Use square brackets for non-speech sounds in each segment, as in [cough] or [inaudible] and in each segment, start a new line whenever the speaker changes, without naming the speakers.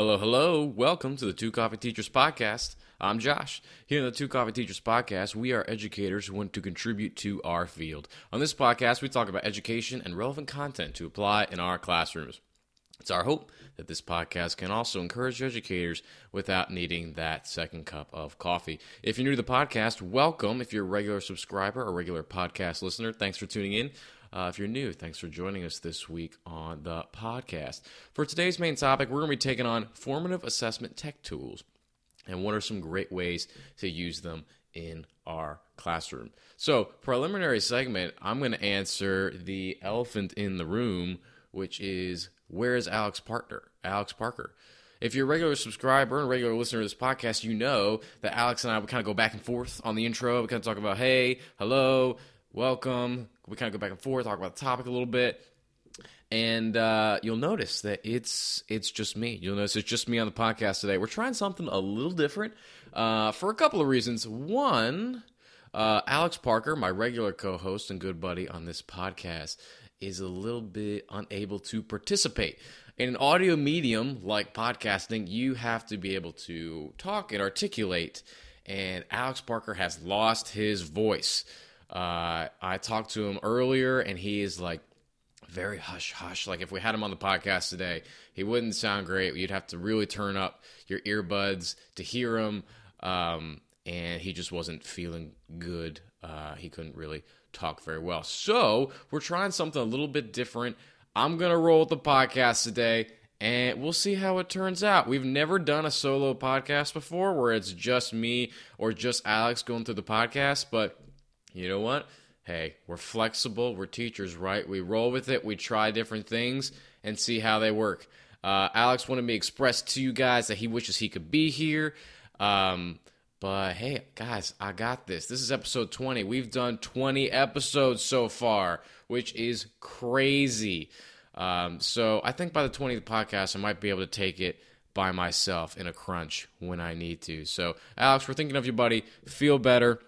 Hello, hello. Welcome to the Two Coffee Teachers Podcast. I'm Josh. Here in the Two Coffee Teachers Podcast, we are educators who want to contribute to our field. On this podcast, we talk about education and relevant content to apply in our classrooms. It's our hope that this podcast can also encourage educators without needing that second cup of coffee. If you're new to the podcast, welcome. If you're a regular subscriber or regular podcast listener, thanks for tuning in. Uh, if you're new, thanks for joining us this week on the podcast. For today's main topic, we're going to be taking on formative assessment tech tools and what are some great ways to use them in our classroom. So, preliminary segment, I'm going to answer the elephant in the room, which is where is Alex Parker? Alex Parker. If you're a regular subscriber and regular listener to this podcast, you know that Alex and I would kind of go back and forth on the intro. We kind of talk about, hey, hello, welcome. We kind of go back and forth, talk about the topic a little bit, and uh, you'll notice that it's it's just me. You'll notice it's just me on the podcast today. We're trying something a little different uh, for a couple of reasons. One, uh, Alex Parker, my regular co-host and good buddy on this podcast, is a little bit unable to participate. In an audio medium like podcasting, you have to be able to talk and articulate, and Alex Parker has lost his voice. Uh, I talked to him earlier, and he is like very hush hush. Like if we had him on the podcast today, he wouldn't sound great. You'd have to really turn up your earbuds to hear him, um, and he just wasn't feeling good. Uh, he couldn't really talk very well. So we're trying something a little bit different. I'm gonna roll with the podcast today. And we'll see how it turns out. We've never done a solo podcast before where it's just me or just Alex going through the podcast, but you know what? Hey, we're flexible. We're teachers, right? We roll with it. We try different things and see how they work. Uh, Alex wanted me to express to you guys that he wishes he could be here. Um, but hey, guys, I got this. This is episode 20. We've done 20 episodes so far, which is crazy. Um, so I think by the 20th podcast, I might be able to take it by myself in a crunch when I need to. So, Alex, we're thinking of you, buddy. Feel better.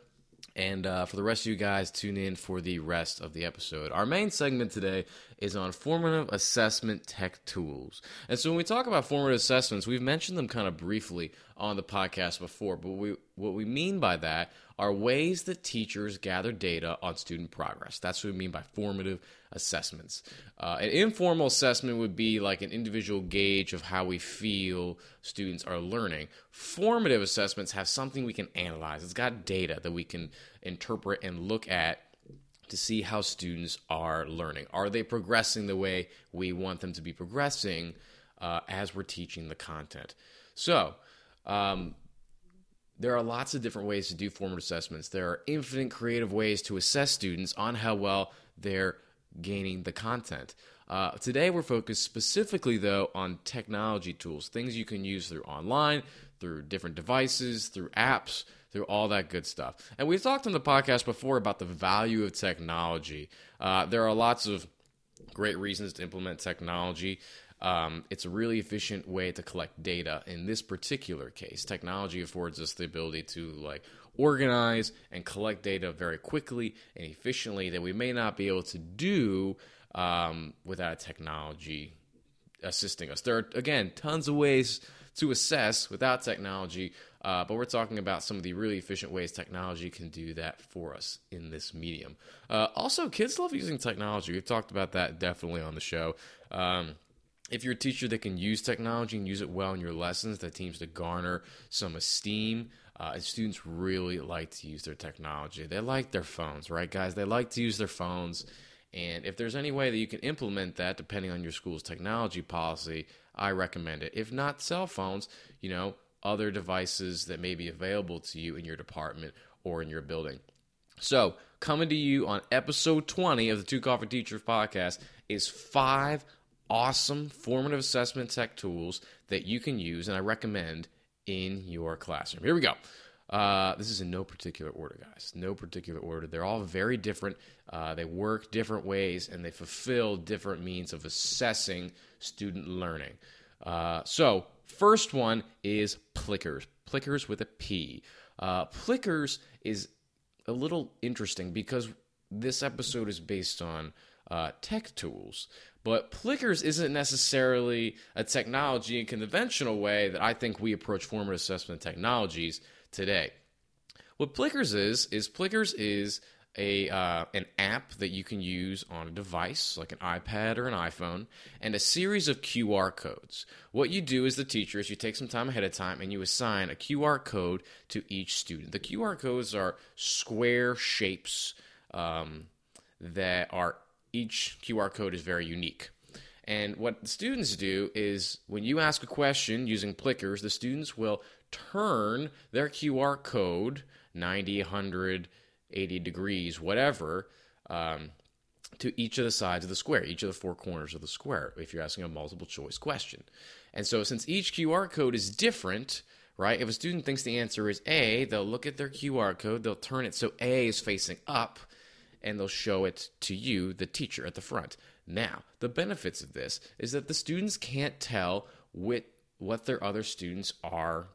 And uh, for the rest of you guys, tune in for the rest of the episode. Our main segment today is on formative assessment tech tools. And so when we talk about formative assessments, we've mentioned them kind of briefly on the podcast before, but we, what we mean by that are ways that teachers gather data on student progress. That's what we mean by formative assessments. Uh, an informal assessment would be like an individual gauge of how we feel students are learning. Formative assessments have something we can analyze, it's got data that we can interpret and look at to see how students are learning. Are they progressing the way we want them to be progressing uh, as we're teaching the content? So, um, there are lots of different ways to do formative assessments. There are infinite creative ways to assess students on how well they're gaining the content. Uh, today, we're focused specifically, though, on technology tools, things you can use through online, through different devices, through apps, through all that good stuff. And we've talked on the podcast before about the value of technology. Uh, there are lots of great reasons to implement technology. Um, it's a really efficient way to collect data. In this particular case, technology affords us the ability to like organize and collect data very quickly and efficiently that we may not be able to do um, without technology assisting us. There are again tons of ways to assess without technology, uh, but we're talking about some of the really efficient ways technology can do that for us in this medium. Uh, also, kids love using technology. We've talked about that definitely on the show. Um, if you're a teacher that can use technology and use it well in your lessons, that seems to garner some esteem. Uh, and students really like to use their technology. They like their phones, right, guys? They like to use their phones. And if there's any way that you can implement that, depending on your school's technology policy, I recommend it. If not cell phones, you know, other devices that may be available to you in your department or in your building. So, coming to you on episode 20 of the Two Coffee Teachers podcast is five awesome formative assessment tech tools that you can use and I recommend in your classroom. Here we go. Uh, this is in no particular order, guys. No particular order. They're all very different. Uh, they work different ways and they fulfill different means of assessing student learning. Uh, so, first one is Plickers. Plickers with a P. Uh, Plickers is a little interesting because this episode is based on uh, tech tools. But Plickers isn't necessarily a technology in conventional way that I think we approach formative assessment technologies today. What Plickers is is Plickers is a uh, an app that you can use on a device like an iPad or an iPhone, and a series of QR codes. What you do as the teacher is you take some time ahead of time and you assign a QR code to each student. The QR codes are square shapes um, that are each QR code is very unique. And what the students do is when you ask a question using Plickers, the students will turn their QR code 90, 100, 80 degrees, whatever, um, to each of the sides of the square, each of the four corners of the square, if you're asking a multiple choice question. And so, since each QR code is different, right, if a student thinks the answer is A, they'll look at their QR code, they'll turn it so A is facing up, and they'll show it to you, the teacher, at the front. Now, the benefits of this is that the students can't tell what, what their other students are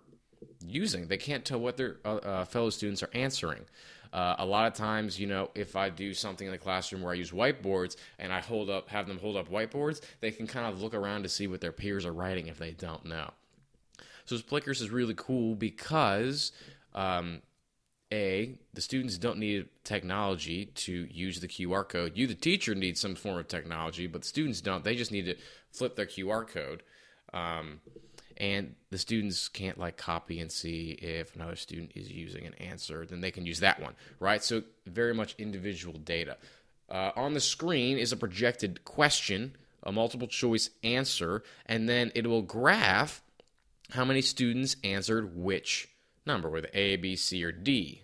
using. They can't tell what their uh, uh, fellow students are answering. Uh, a lot of times, you know, if I do something in the classroom where I use whiteboards and I hold up, have them hold up whiteboards, they can kind of look around to see what their peers are writing if they don't know. So Plickers is really cool because um, a the students don't need technology to use the QR code. You, the teacher, need some form of technology, but the students don't. They just need to flip their QR code. Um, and the students can't like copy and see if another student is using an answer, then they can use that one, right? So very much individual data. Uh, on the screen is a projected question, a multiple choice answer, and then it will graph how many students answered which number, whether A, B, C, or D,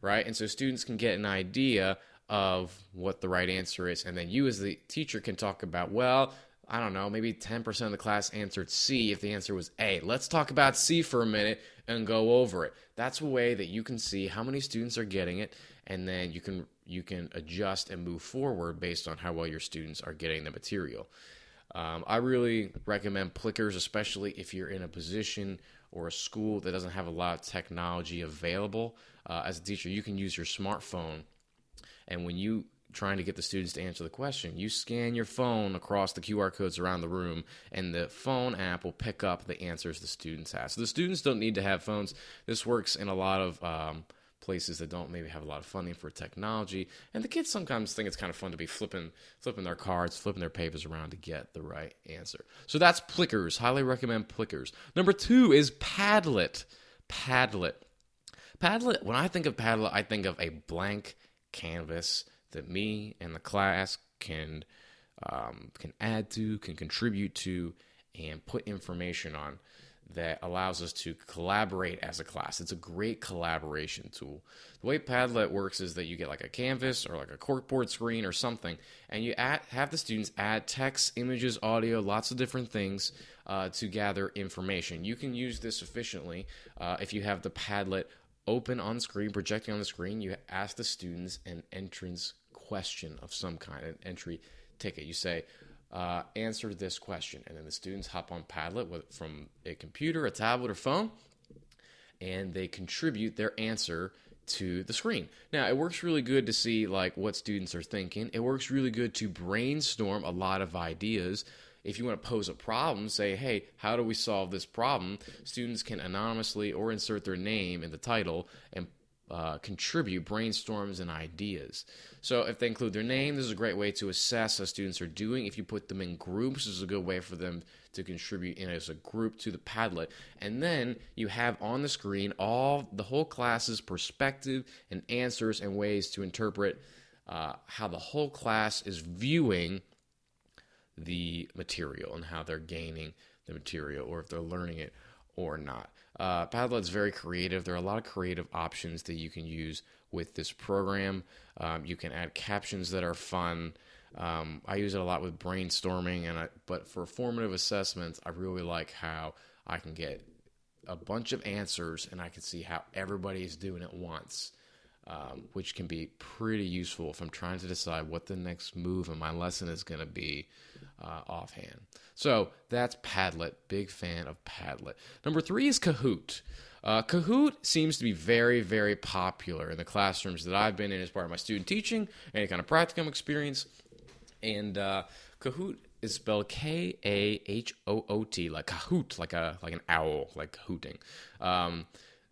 right? And so students can get an idea of what the right answer is, and then you as the teacher can talk about, well, I don't know, maybe 10% of the class answered C if the answer was A. Let's talk about C for a minute and go over it. That's a way that you can see how many students are getting it and then you can you can adjust and move forward based on how well your students are getting the material. Um, I really recommend Plickers, especially if you're in a position or a school that doesn't have a lot of technology available. Uh, as a teacher, you can use your smartphone, and when you trying to get the students to answer the question. You scan your phone across the QR codes around the room, and the phone app will pick up the answers the students have. So the students don't need to have phones. This works in a lot of um, places that don't maybe have a lot of funding for technology, and the kids sometimes think it's kind of fun to be flipping flipping their cards, flipping their papers around to get the right answer. So that's Plickers. Highly recommend Plickers. Number two is Padlet. Padlet. Padlet. When I think of Padlet, I think of a blank canvas that me and the class can um, can add to, can contribute to, and put information on that allows us to collaborate as a class. It's a great collaboration tool. The way Padlet works is that you get like a canvas or like a corkboard screen or something, and you add, have the students add text, images, audio, lots of different things uh, to gather information. You can use this efficiently uh, if you have the Padlet open on screen, projecting on the screen. You ask the students an entrance question of some kind, an entry ticket. You say, uh, answer this question. And then the students hop on Padlet with, from a computer, a tablet, or phone, and they contribute their answer to the screen. Now, it works really good to see like what students are thinking. It works really good to brainstorm a lot of ideas. If you want to pose a problem, say, "Hey, how do we solve this problem?" Students can anonymously or insert their name in the title and uh, contribute brainstorms and ideas. So, if they include their name, this is a great way to assess how students are doing. If you put them in groups, this is a good way for them to contribute in as a group to the Padlet. And then you have on the screen all the whole class's perspective and answers and ways to interpret uh, how the whole class is viewing the material and how they're gaining the material or if they're learning it or not. Uh, Padlet's very creative. There are a lot of creative options that you can use with this program. Um, you can add captions that are fun. Um, I use it a lot with brainstorming, and I, but for formative assessments, I really like how I can get a bunch of answers and I can see how everybody is doing it once, um, which can be pretty useful if I'm trying to decide what the next move in my lesson is going to be uh, offhand. So that's Padlet. Big fan of Padlet. Number three is Kahoot. Uh, Kahoot seems to be very, very popular in the classrooms that I've been in as part of my student teaching, any kind of practicum experience. And uh, Kahoot is spelled K A H O O T, like Kahoot, like a like an owl, like hooting. Um,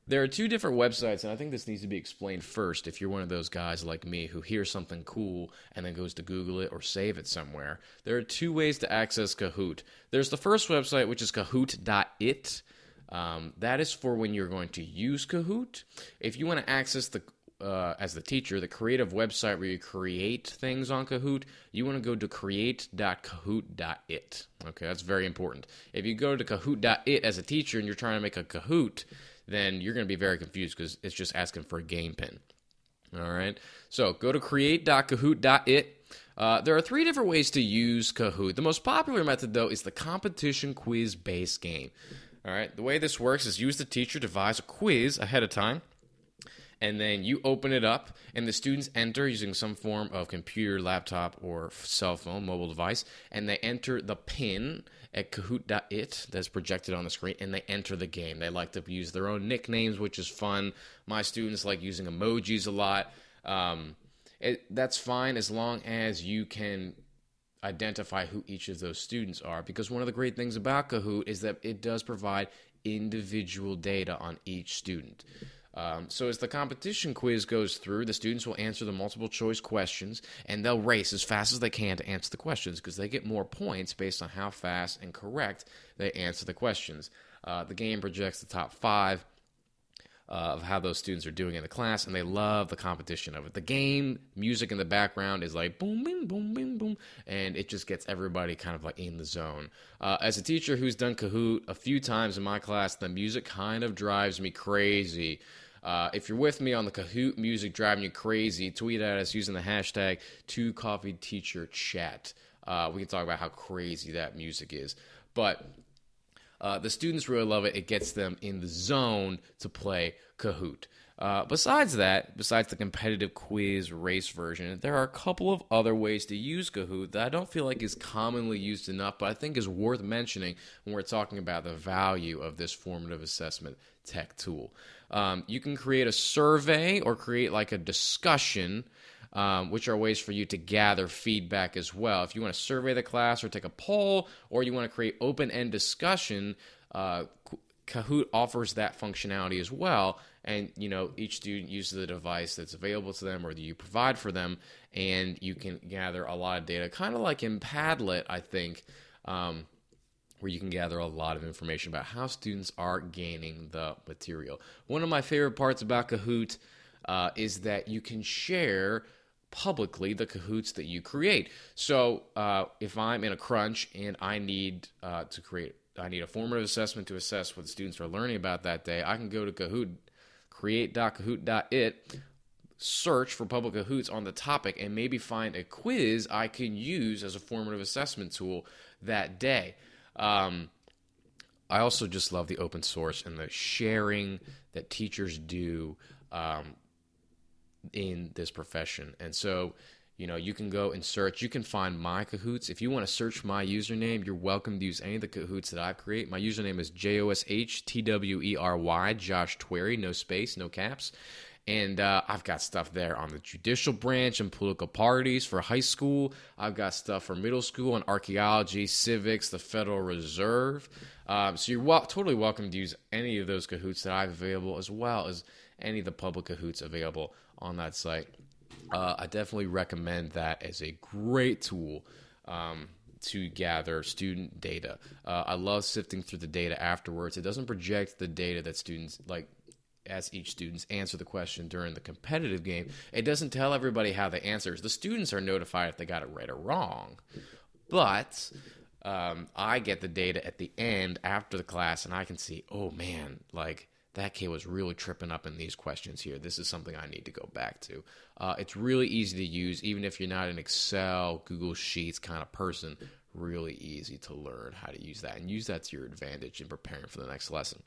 there are two different websites, and I think this needs to be explained first. If you're one of those guys like me who hears something cool and then goes to Google it or save it somewhere, there are two ways to access Kahoot. There's the first website, which is Kahoot.it. Um, that is for when you're going to use Kahoot. If you want to access the uh, as the teacher, the creative website where you create things on Kahoot, you want to go to create.kahoot.it. Okay, that's very important. If you go to kahoot.it as a teacher and you're trying to make a Kahoot, then you're going to be very confused because it's just asking for a game pin. All right, so go to create.kahoot.it. Uh, there are three different ways to use Kahoot. The most popular method, though, is the competition quiz based game. All right, the way this works is use the teacher devise a quiz ahead of time and then you open it up and the students enter using some form of computer laptop or cell phone mobile device and they enter the pin at kahoot.it that's projected on the screen and they enter the game. They like to use their own nicknames which is fun. My students like using emojis a lot. Um, it, that's fine as long as you can identify who each of those students are because one of the great things about kahoot is that it does provide individual data on each student um, so as the competition quiz goes through, the students will answer the multiple choice questions, and they'll race as fast as they can to answer the questions because they get more points based on how fast and correct they answer the questions. Uh, the game projects the top five uh, of how those students are doing in the class, and they love the competition of it. The game music in the background is like boom, boom, boom, boom, boom, and it just gets everybody kind of like in the zone. Uh, as a teacher who's done Kahoot a few times in my class, the music kind of drives me crazy. Uh, if you're with me on the Kahoot music driving you crazy, tweet at us using the hashtag two coffee teacher chat. Uh, we can talk about how crazy that music is. But uh, the students really love it. It gets them in the zone to play Kahoot. Uh, besides that, besides the competitive quiz race version, there are a couple of other ways to use Kahoot that I don't feel like is commonly used enough, but I think is worth mentioning when we're talking about the value of this formative assessment tech tool. Um, you can create a survey or create like a discussion. Um, which are ways for you to gather feedback as well. If you want to survey the class or take a poll, or you want to create open end discussion, uh, Kahoot offers that functionality as well. And you know, each student uses the device that's available to them or that you provide for them, and you can gather a lot of data, kind of like in Padlet, I think. Um, where you can gather a lot of information about how students are gaining the material. One of my favorite parts about Kahoot uh, is that you can share publicly the Kahoots that you create. So uh, if I'm in a crunch and I need uh, to create, I need a formative assessment to assess what the students are learning about that day, I can go to Kahoot, create.kahoot.it, search for public Kahoots on the topic, and maybe find a quiz I can use as a formative assessment tool that day. Um, I also just love the open source and the sharing that teachers do um, in this profession. And so, you know, you can go and search. You can find my Kahoots. If you want to search my username, you're welcome to use any of the Kahoots that I create. My username is J O S H T W E R Y, Josh Twery, no space, no caps. And uh, I've got stuff there on the judicial branch and political parties for high school. I've got stuff for middle school on archaeology, civics, the Federal Reserve. Um, so you're totally welcome to use any of those Kahoots that I have available, as well as any of the public Kahoots available on that site. Uh, I definitely recommend that as a great tool. Um, to gather student data. Uh, I love sifting through the data afterwards. It doesn't project the data that students like as each students answer the question during the competitive game, it doesn't tell everybody how the answers. The students are notified if they got it right or wrong, but um, I get the data at the end after the class, and I can see, oh man, like that kid was really tripping up in these questions here. This is something I need to go back to. Uh, it's really easy to use, even if you're not an Excel, Google Sheets kind of person. Really easy to learn how to use that and use that to your advantage in preparing for the next lesson.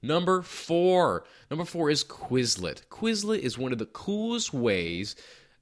Number four. Number four is Quizlet. Quizlet is one of the coolest ways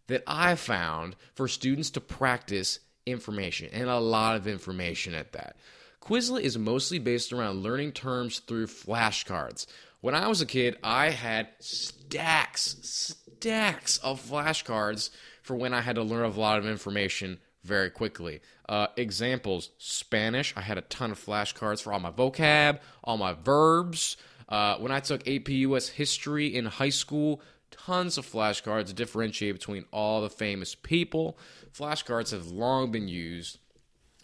that I found for students to practice information, and a lot of information at that. Quizlet is mostly based around learning terms through flashcards. When I was a kid, I had stacks, stacks of flashcards for when I had to learn a lot of information very quickly. Uh, examples Spanish, I had a ton of flashcards for all my vocab, all my verbs. Uh, when I took AP US history in high school, tons of flashcards to differentiate between all the famous people. Flashcards have long been used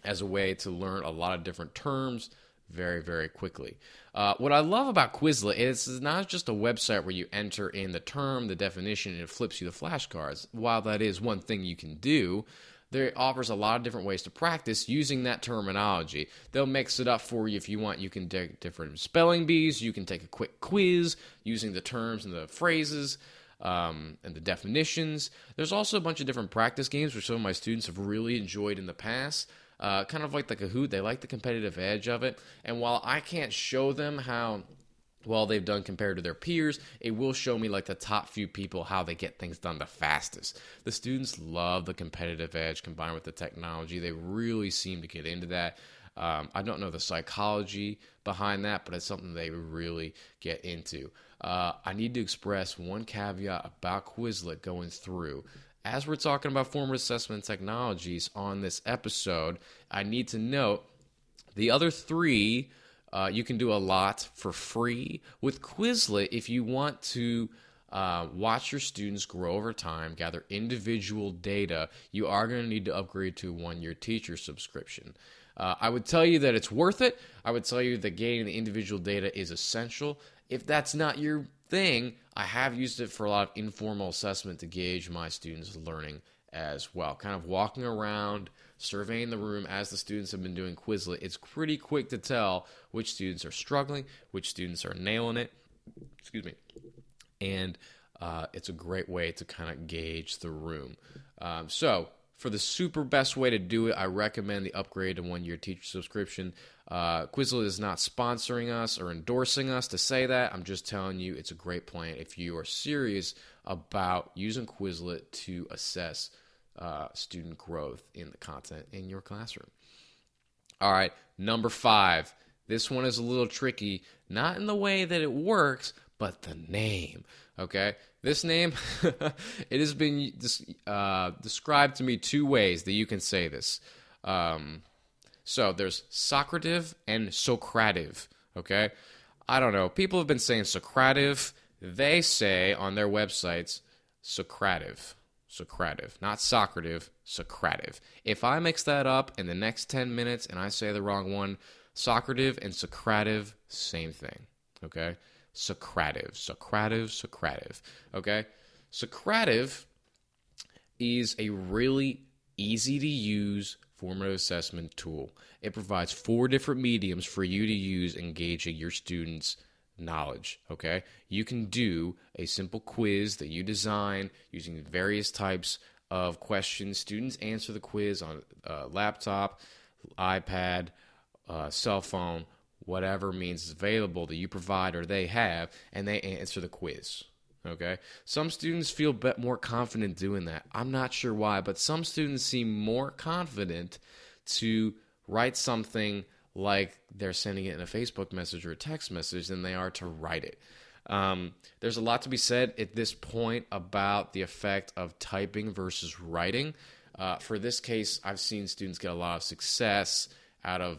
as a way to learn a lot of different terms very, very quickly. Uh, what I love about Quizlet is it's not just a website where you enter in the term, the definition, and it flips you the flashcards. While that is one thing you can do, there offers a lot of different ways to practice using that terminology. They'll mix it up for you if you want. You can take different spelling bees. You can take a quick quiz using the terms and the phrases um, and the definitions. There's also a bunch of different practice games which some of my students have really enjoyed in the past. Uh, kind of like the Kahoot, they like the competitive edge of it. And while I can't show them how well they've done compared to their peers, it will show me like the top few people how they get things done the fastest. The students love the competitive edge combined with the technology. They really seem to get into that. Um, I don't know the psychology behind that, but it's something they really get into. Uh, I need to express one caveat about Quizlet going through as we're talking about formative assessment technologies on this episode, I need to note the other three uh, you can do a lot for free. With Quizlet, if you want to uh, watch your students grow over time, gather individual data, you are going to need to upgrade to one year teacher subscription. Uh, I would tell you that it's worth it. I would tell you that gaining the individual data is essential. If that's not your thing, I have used it for a lot of informal assessment to gauge my students' learning as well. Kind of walking around, surveying the room as the students have been doing Quizlet. It's pretty quick to tell which students are struggling, which students are nailing it. Excuse me. And uh, it's a great way to kind of gauge the room. Um, so, for the super best way to do it, I recommend the upgrade to one year teacher subscription. Uh, Quizlet is not sponsoring us or endorsing us to say that. I'm just telling you it's a great plan if you are serious about using Quizlet to assess uh, student growth in the content in your classroom. All right, number five. This one is a little tricky, not in the way that it works, but the name. Okay, this name [laughs] it has been uh, described to me two ways that you can say this. Um, so there's Socrative and Socrative. Okay, I don't know. People have been saying Socrative. They say on their websites Socrative. Socrative, not Socrative, Socrative. If I mix that up in the next 10 minutes and I say the wrong one, Socrative and Socrative, same thing. Okay? Socrative, Socrative, Socrative. Okay? Socrative is a really easy to use formative assessment tool. It provides four different mediums for you to use engaging your students' knowledge. Okay? You can do a simple quiz that you design using various types of questions. Students answer the quiz on a laptop, iPad, uh, cell phone, whatever means is available that you provide or they have, and they answer the quiz. Okay. Some students feel bit more confident doing that. I'm not sure why, but some students seem more confident to write something like they're sending it in a Facebook message or a text message than they are to write it. Um, there's a lot to be said at this point about the effect of typing versus writing. Uh, for this case, I've seen students get a lot of success out of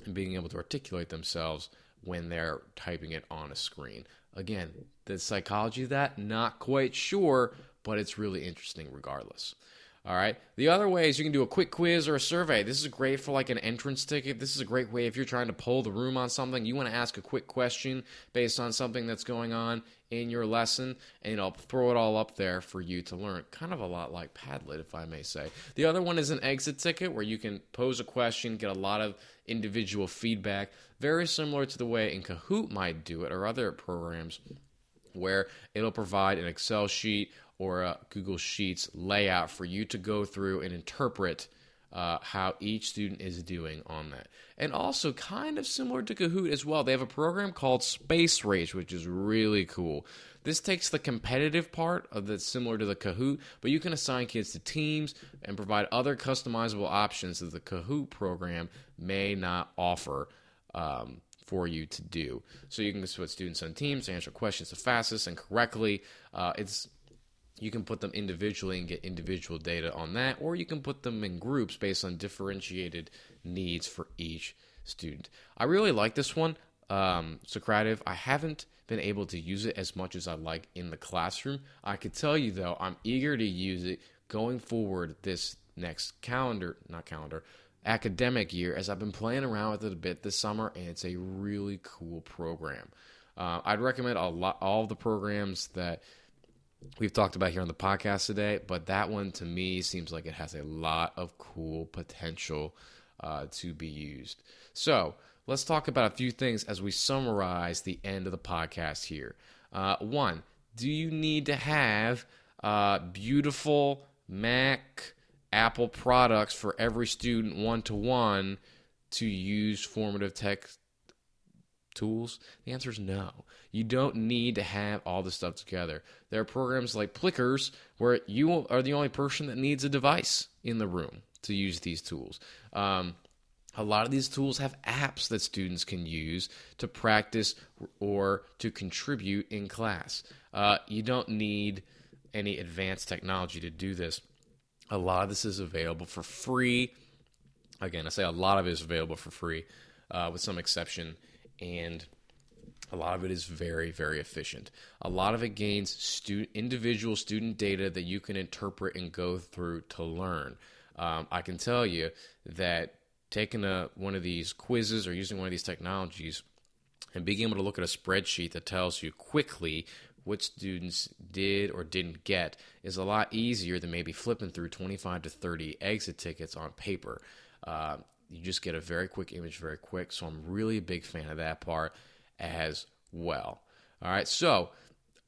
being able to articulate themselves when they're typing it on a screen. Again, the psychology of that, not quite sure, but it's really interesting regardless. All right. The other way is you can do a quick quiz or a survey. This is great for like an entrance ticket. This is a great way if you're trying to pull the room on something. You want to ask a quick question based on something that's going on in your lesson, and I'll throw it all up there for you to learn. Kind of a lot like Padlet, if I may say. The other one is an exit ticket where you can pose a question, get a lot of individual feedback, very similar to the way in Kahoot might do it or other programs where it'll provide an Excel sheet or a Google Sheets layout for you to go through and interpret uh, how each student is doing on that. And also, kind of similar to Kahoot as well, they have a program called Space Race, which is really cool. This takes the competitive part of that's similar to the Kahoot, but you can assign kids to teams and provide other customizable options that the Kahoot program may not offer. Um, for you to do. So you can put students on teams, to answer questions the fastest and correctly. Uh, it's you can put them individually and get individual data on that, or you can put them in groups based on differentiated needs for each student. I really like this one, um, Socrative. I haven't been able to use it as much as I like in the classroom. I could tell you though, I'm eager to use it going forward this next calendar, not calendar, academic year, as I've been playing around with it a bit this summer, and it's a really cool program. Uh, I'd recommend a lot all the programs that we've talked about here on the podcast today, but that one to me seems like it has a lot of cool potential uh, to be used. So let's talk about a few things as we summarize the end of the podcast here. Uh, one, do you need to have uh, beautiful Mac, Apple products for every student one to one to use formative tech tools? The answer is no. You don't need to have all this stuff together. There are programs like Plickers where you are the only person that needs a device in the room to use these tools. Um, a lot of these tools have apps that students can use to practice or to contribute in class. Uh, you don't need any advanced technology to do this. A lot of this is available for free. Again, I say a lot of it is available for free, uh, with some exception, and a lot of it is very, very efficient. A lot of it gains stu- individual student data that you can interpret and go through to learn. Um, I can tell you that taking a, one of these quizzes or using one of these technologies and being able to look at a spreadsheet that tells you quickly what students did or didn't get is a lot easier than maybe flipping through 25 to 30 exit tickets on paper. Uh, you just get a very quick image very quick. So I'm really a big fan of that part as well. All right, so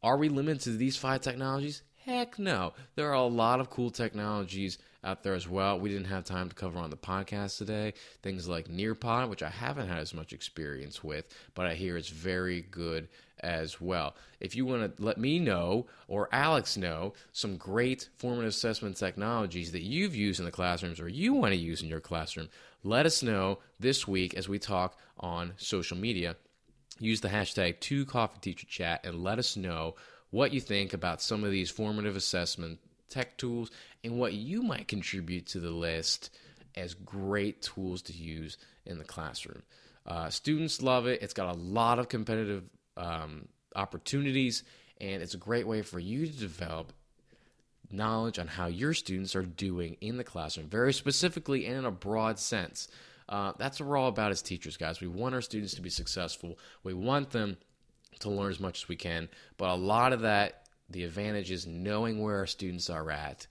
are we limited to these five technologies? Heck no. There are a lot of cool technologies out there as well. We didn't have time to cover on the podcast today. Things like Nearpod, which I haven't had as much experience with, but I hear it's very good as well. If you want to let me know or Alex know some great formative assessment technologies that you've used in the classrooms or you want to use in your classroom, let us know this week as we talk on social media. Use the hashtag 2CoffeeTeacherChat and let us know what you think about some of these formative assessment tech tools and what you might contribute to the list as great tools to use in the classroom. Uh, students love it. It's got a lot of competitive um, opportunities, and it's a great way for you to develop knowledge on how your students are doing in the classroom, very specifically and in a broad sense. Uh, that's what we're all about as teachers, guys. We want our students to be successful. We want them to learn as much as we can, but a lot of that, the advantage is knowing where our students are at,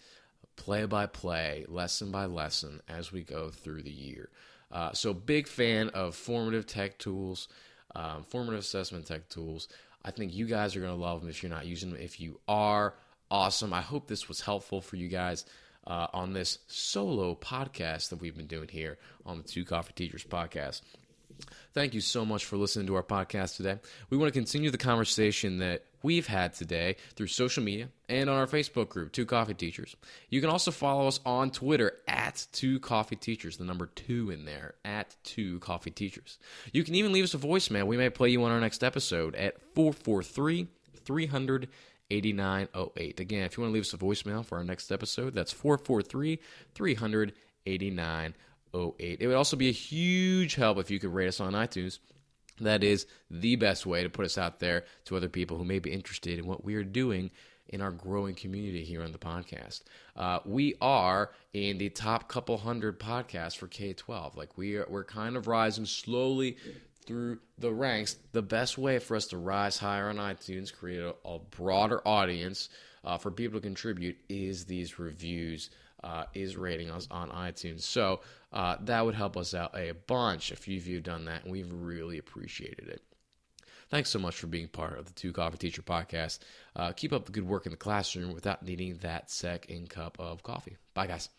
play by play, lesson by lesson as we go through the year. Uh, so, big fan of formative tech tools, um, formative assessment tech tools. I think you guys are going to love them if you're not using them. If you are, awesome. I hope this was helpful for you guys uh, on this solo podcast that we've been doing here on the Two Coffee Teachers podcast. Thank you so much for listening to our podcast today. We want to continue the conversation that we've had today through social media and on our Facebook group, Two Coffee Teachers. You can also follow us on Twitter at Two Coffee Teachers, the number two in there, at Two Coffee Teachers. You can even leave us a voicemail. We may play you on our next episode at 443 300 8908. Again, if you want to leave us a voicemail for our next episode, that's 443 300 8908. It would also be a huge help if you could rate us on iTunes. That is the best way to put us out there to other people who may be interested in what we are doing in our growing community here on the podcast. Uh, we are in the top couple hundred podcasts for K 12. Like we are, we're kind of rising slowly through the ranks. The best way for us to rise higher on iTunes, create a, a broader audience uh, for people to contribute, is these reviews, uh, is rating us on iTunes. So uh, that would help us out a bunch if you've done that, and we've really appreciated it. Thanks so much for being part of the Two Coffee Teacher podcast. Uh, keep up the good work in the classroom without needing that second cup of coffee. Bye, guys.